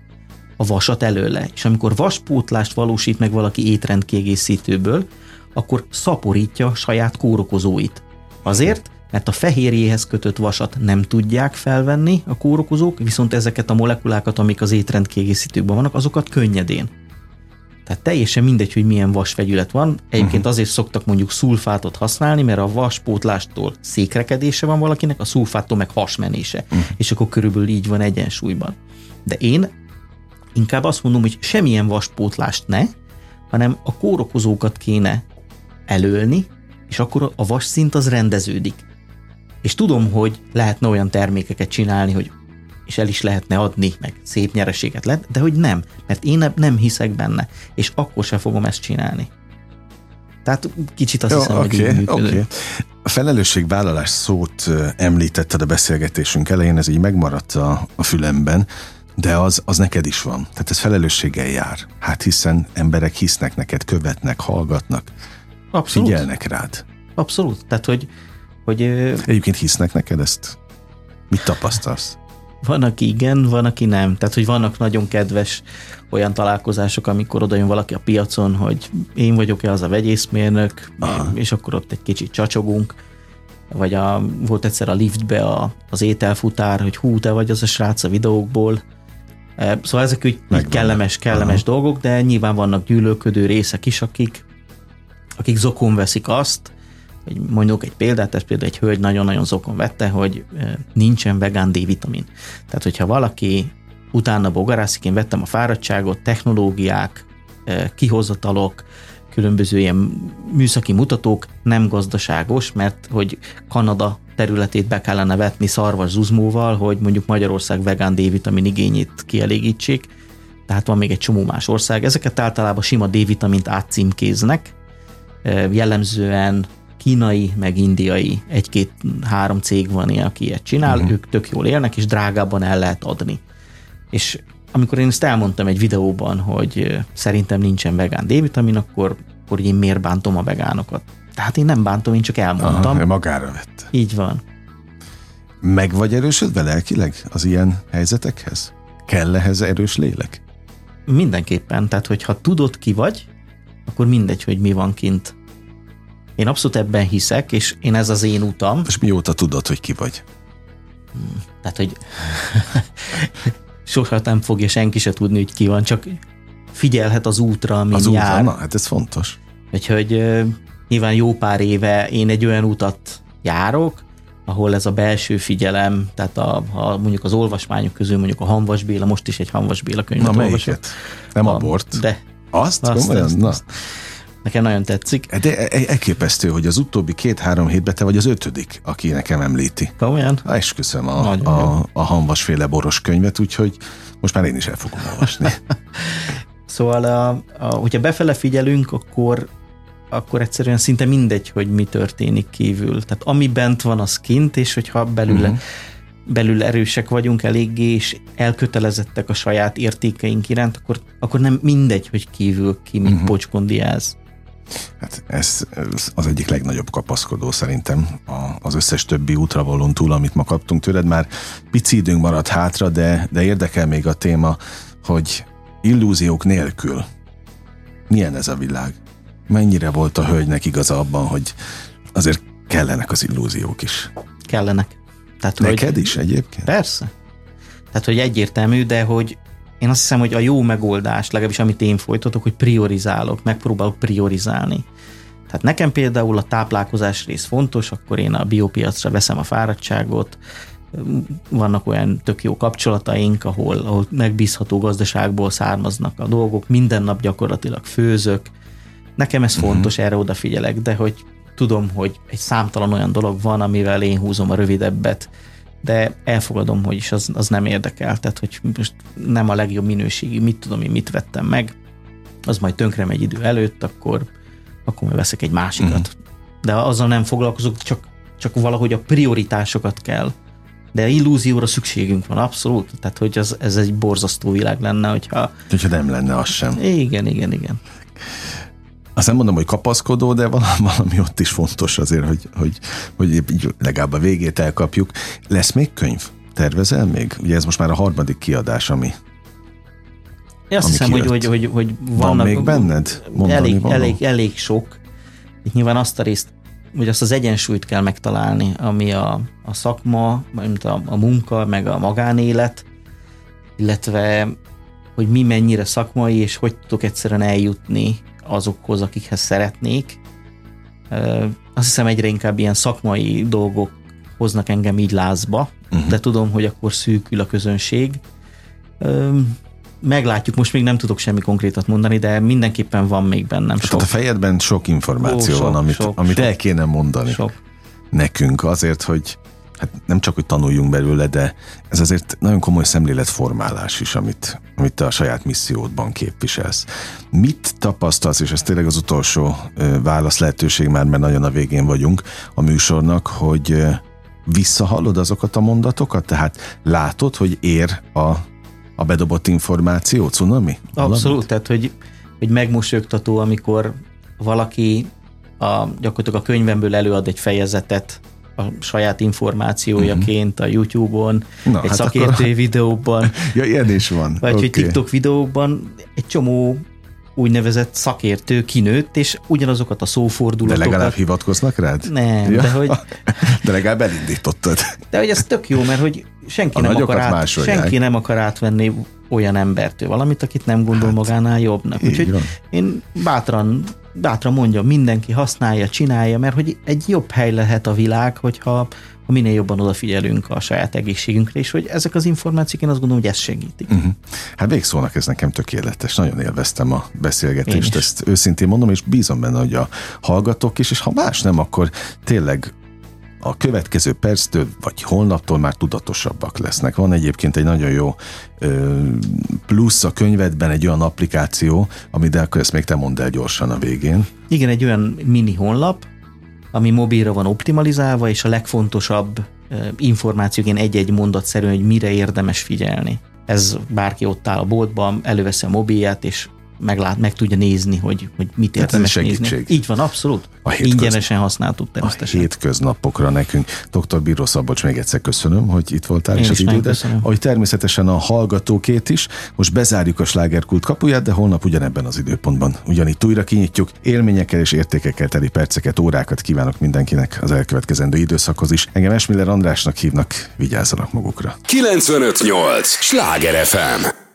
a vasat előle. És amikor vaspótlást valósít meg valaki étrendkiegészítőből, akkor szaporítja saját kórokozóit. Azért, mert a fehérjéhez kötött vasat nem tudják felvenni a kórokozók, viszont ezeket a molekulákat, amik az étrendkiegészítőkben vannak, azokat könnyedén. Tehát teljesen mindegy, hogy milyen vasvegyület van. Egyébként uh-huh. azért szoktak mondjuk szulfátot használni, mert a vaspótlástól székrekedése van valakinek, a szulfáttól meg hasmenése. Uh-huh. És akkor körülbelül így van egyensúlyban. De én inkább azt mondom, hogy semmilyen vaspótlást ne, hanem a kórokozókat kéne elölni, és akkor a vas szint az rendeződik. És tudom, hogy lehetne olyan termékeket csinálni, hogy és el is lehetne adni, meg szép nyereséget lehet, de hogy nem, mert én nem hiszek benne, és akkor se fogom ezt csinálni. Tehát kicsit azt Jó, hiszem, okay, hogy így okay. A felelősségvállalás szót említetted a beszélgetésünk elején, ez így megmaradt a, a fülemben, de az, az neked is van. Tehát ez felelősséggel jár. Hát hiszen emberek hisznek neked, követnek, hallgatnak, Abszolút. figyelnek rád. Abszolút. Tehát, hogy, hogy... Egyébként hisznek neked ezt? Mit tapasztalsz? Van, aki igen, van, aki nem. Tehát, hogy vannak nagyon kedves olyan találkozások, amikor oda jön valaki a piacon, hogy én vagyok-e az a vegyészmérnök, Aha. és akkor ott egy kicsit csacsogunk. Vagy a, volt egyszer a liftbe a, az ételfutár, hogy hú, te vagy az a srác a videókból. E, szóval ezek úgy kellemes, kellemes Aha. dolgok, de nyilván vannak gyűlölködő részek is, akik, akik zokon veszik azt, hogy mondjuk egy példát, ez például egy hölgy nagyon-nagyon zokon vette, hogy nincsen vegán D-vitamin. Tehát, hogyha valaki utána bogarászik, én vettem a fáradtságot, technológiák, kihozatalok, különböző ilyen műszaki mutatók nem gazdaságos, mert hogy Kanada területét be kellene vetni szarvas zuzmóval, hogy mondjuk Magyarország vegán D-vitamin igényét kielégítsék, tehát van még egy csomó más ország. Ezeket általában sima D-vitamint átcímkéznek, jellemzően kínai, meg indiai, egy-két-három cég van ilyen, aki ilyet csinál, uh-huh. ők tök jól élnek, és drágábban el lehet adni. És amikor én ezt elmondtam egy videóban, hogy szerintem nincsen vegán D-vitamin, akkor, akkor én miért bántom a vegánokat? Tehát én nem bántom, én csak elmondtam. Aha, magára vett. Így van. Meg vagy erősödve lelkileg az ilyen helyzetekhez? Kell ehhez erős lélek? Mindenképpen. Tehát, hogyha tudod ki vagy, akkor mindegy, hogy mi van kint én abszolút ebben hiszek, és én ez az én utam. És mióta tudod, hogy ki vagy? Hmm, tehát, hogy soha nem fogja senki se tudni, hogy ki van, csak figyelhet az útra, amin az jár. Útra, na, hát ez fontos. Úgyhogy nyilván jó pár éve én egy olyan utat járok, ahol ez a belső figyelem, tehát a, a, mondjuk az olvasmányok közül mondjuk a Hanvas Béla, most is egy Hanvas Béla könyvet Na, olvasott. Nem a, a bort? De. Azt? Azt, azt, Na. azt. Nekem nagyon tetszik. De elképesztő, hogy az utóbbi két-három hétben te vagy az ötödik, aki nekem említi. Komolyan? Esküszöm a, a, a hanvasféle boros könyvet, úgyhogy most már én is el fogom olvasni. szóval, a, a, hogyha befele figyelünk, akkor akkor egyszerűen szinte mindegy, hogy mi történik kívül. Tehát ami bent van, az kint, és hogyha belül, uh-huh. belül erősek vagyunk eléggé, és elkötelezettek a saját értékeink iránt, akkor, akkor nem mindegy, hogy kívül ki mit uh-huh. pocskondiáz. Hát ez, ez az egyik legnagyobb kapaszkodó szerintem az összes többi útravalón túl, amit ma kaptunk tőled. Már pici időnk maradt hátra, de, de érdekel még a téma, hogy illúziók nélkül milyen ez a világ? Mennyire volt a hölgynek igaza abban, hogy azért kellenek az illúziók is? Kellenek. Tehát, Neked hogy, is egyébként? Persze. Tehát, hogy egyértelmű, de hogy én azt hiszem, hogy a jó megoldás, legalábbis amit én folytatok, hogy priorizálok, megpróbálok priorizálni. Tehát nekem például a táplálkozás rész fontos, akkor én a biopiacra veszem a fáradtságot, vannak olyan tök jó kapcsolataink, ahol, ahol megbízható gazdaságból származnak a dolgok, minden nap gyakorlatilag főzök. Nekem ez uh-huh. fontos, erre odafigyelek, de hogy tudom, hogy egy számtalan olyan dolog van, amivel én húzom a rövidebbet, de elfogadom, hogy is az, az nem érdekel, tehát hogy most nem a legjobb minőségű, mit tudom én, mit vettem meg, az majd tönkre megy idő előtt, akkor, akkor majd veszek egy másikat. Uh-huh. De azzal nem foglalkozok, csak, csak valahogy a prioritásokat kell. De illúzióra szükségünk van, abszolút. Tehát, hogy ez, ez egy borzasztó világ lenne, hogyha... Hogyha nem lenne az sem. Igen, igen, igen. Azt nem mondom, hogy kapaszkodó, de valami ott is fontos azért, hogy, hogy, hogy legalább a végét elkapjuk. Lesz még könyv? Tervezel még? Ugye ez most már a harmadik kiadás, ami én azt hiszem, hogy, hogy, hogy, hogy vannak, van még benned? Mondani elég, elég, elég sok. Itt nyilván azt a részt, hogy azt az egyensúlyt kell megtalálni, ami a, a szakma, mint a, a munka, meg a magánélet, illetve hogy mi mennyire szakmai, és hogy tudok egyszerűen eljutni azokhoz, akikhez szeretnék. Azt hiszem egyre inkább ilyen szakmai dolgok hoznak engem így lázba, uh-huh. de tudom, hogy akkor szűkül a közönség meglátjuk, most még nem tudok semmi konkrétat mondani, de mindenképpen van még bennem sok. Tehát a fejedben sok információ Ó, sok, van, amit, sok, amit sok, el kéne mondani sok. nekünk azért, hogy hát nem csak, hogy tanuljunk belőle, de ez azért nagyon komoly szemléletformálás is, amit, amit te a saját missziódban képviselsz. Mit tapasztalsz, és ez tényleg az utolsó válasz lehetőség már, mert nagyon a végén vagyunk a műsornak, hogy visszahallod azokat a mondatokat, tehát látod, hogy ér a a bedobott információ, cunami? Abszolút, tehát hogy, hogy megmosolyogtató, amikor valaki a, gyakorlatilag a könyvemből előad egy fejezetet a saját információjaként uh-huh. a YouTube-on, Na, egy hát szakértői akkor... videóban. ja, ilyen is van. Vagy okay. hogy TikTok videókban egy csomó úgynevezett szakértő kinőtt, és ugyanazokat a szófordulatokat... De legalább hivatkoznak rád? Nem, ja. de hogy... De legalább elindítottad. De hogy ez tök jó, mert hogy senki, nem akar, át, senki nem akar átvenni olyan embertől valamit, akit nem gondol hát, magánál jobbnak. Úgyhogy van. én bátran, bátran mondjam, mindenki használja, csinálja, mert hogy egy jobb hely lehet a világ, hogyha ha minél jobban odafigyelünk a saját egészségünkre, és hogy ezek az információk, én azt gondolom, hogy ez segítik. Uh-huh. Hát végszónak ez nekem tökéletes. Nagyon élveztem a beszélgetést, ezt őszintén mondom, és bízom benne, hogy a hallgatók is, és ha más nem, akkor tényleg a következő perctől, vagy holnaptól már tudatosabbak lesznek. Van egyébként egy nagyon jó plusz a könyvedben egy olyan applikáció, amit de akkor ezt még te mondd el gyorsan a végén. Igen, egy olyan mini honlap, ami mobilra van optimalizálva, és a legfontosabb információk én egy-egy mondat szerűen, hogy mire érdemes figyelni. Ez bárki ott áll a boltban, előveszi a mobilját, és meglát, meg tudja nézni, hogy, hogy mit hát érdemes nézni. Így van, abszolút. A hétköz... Ingyenesen használtuk természetesen. A hétköznapokra nekünk. Dr. Bíró Szabolcs, még egyszer köszönöm, hogy itt voltál Én és az idődet. Ahogy természetesen a hallgatókét is. Most bezárjuk a slágerkult kapuját, de holnap ugyanebben az időpontban ugyanitt újra kinyitjuk. Élményekkel és értékekkel teli perceket, órákat kívánok mindenkinek az elkövetkezendő időszakhoz is. Engem Esmiller Andrásnak hívnak, vigyázzanak magukra. 958! Sláger FM!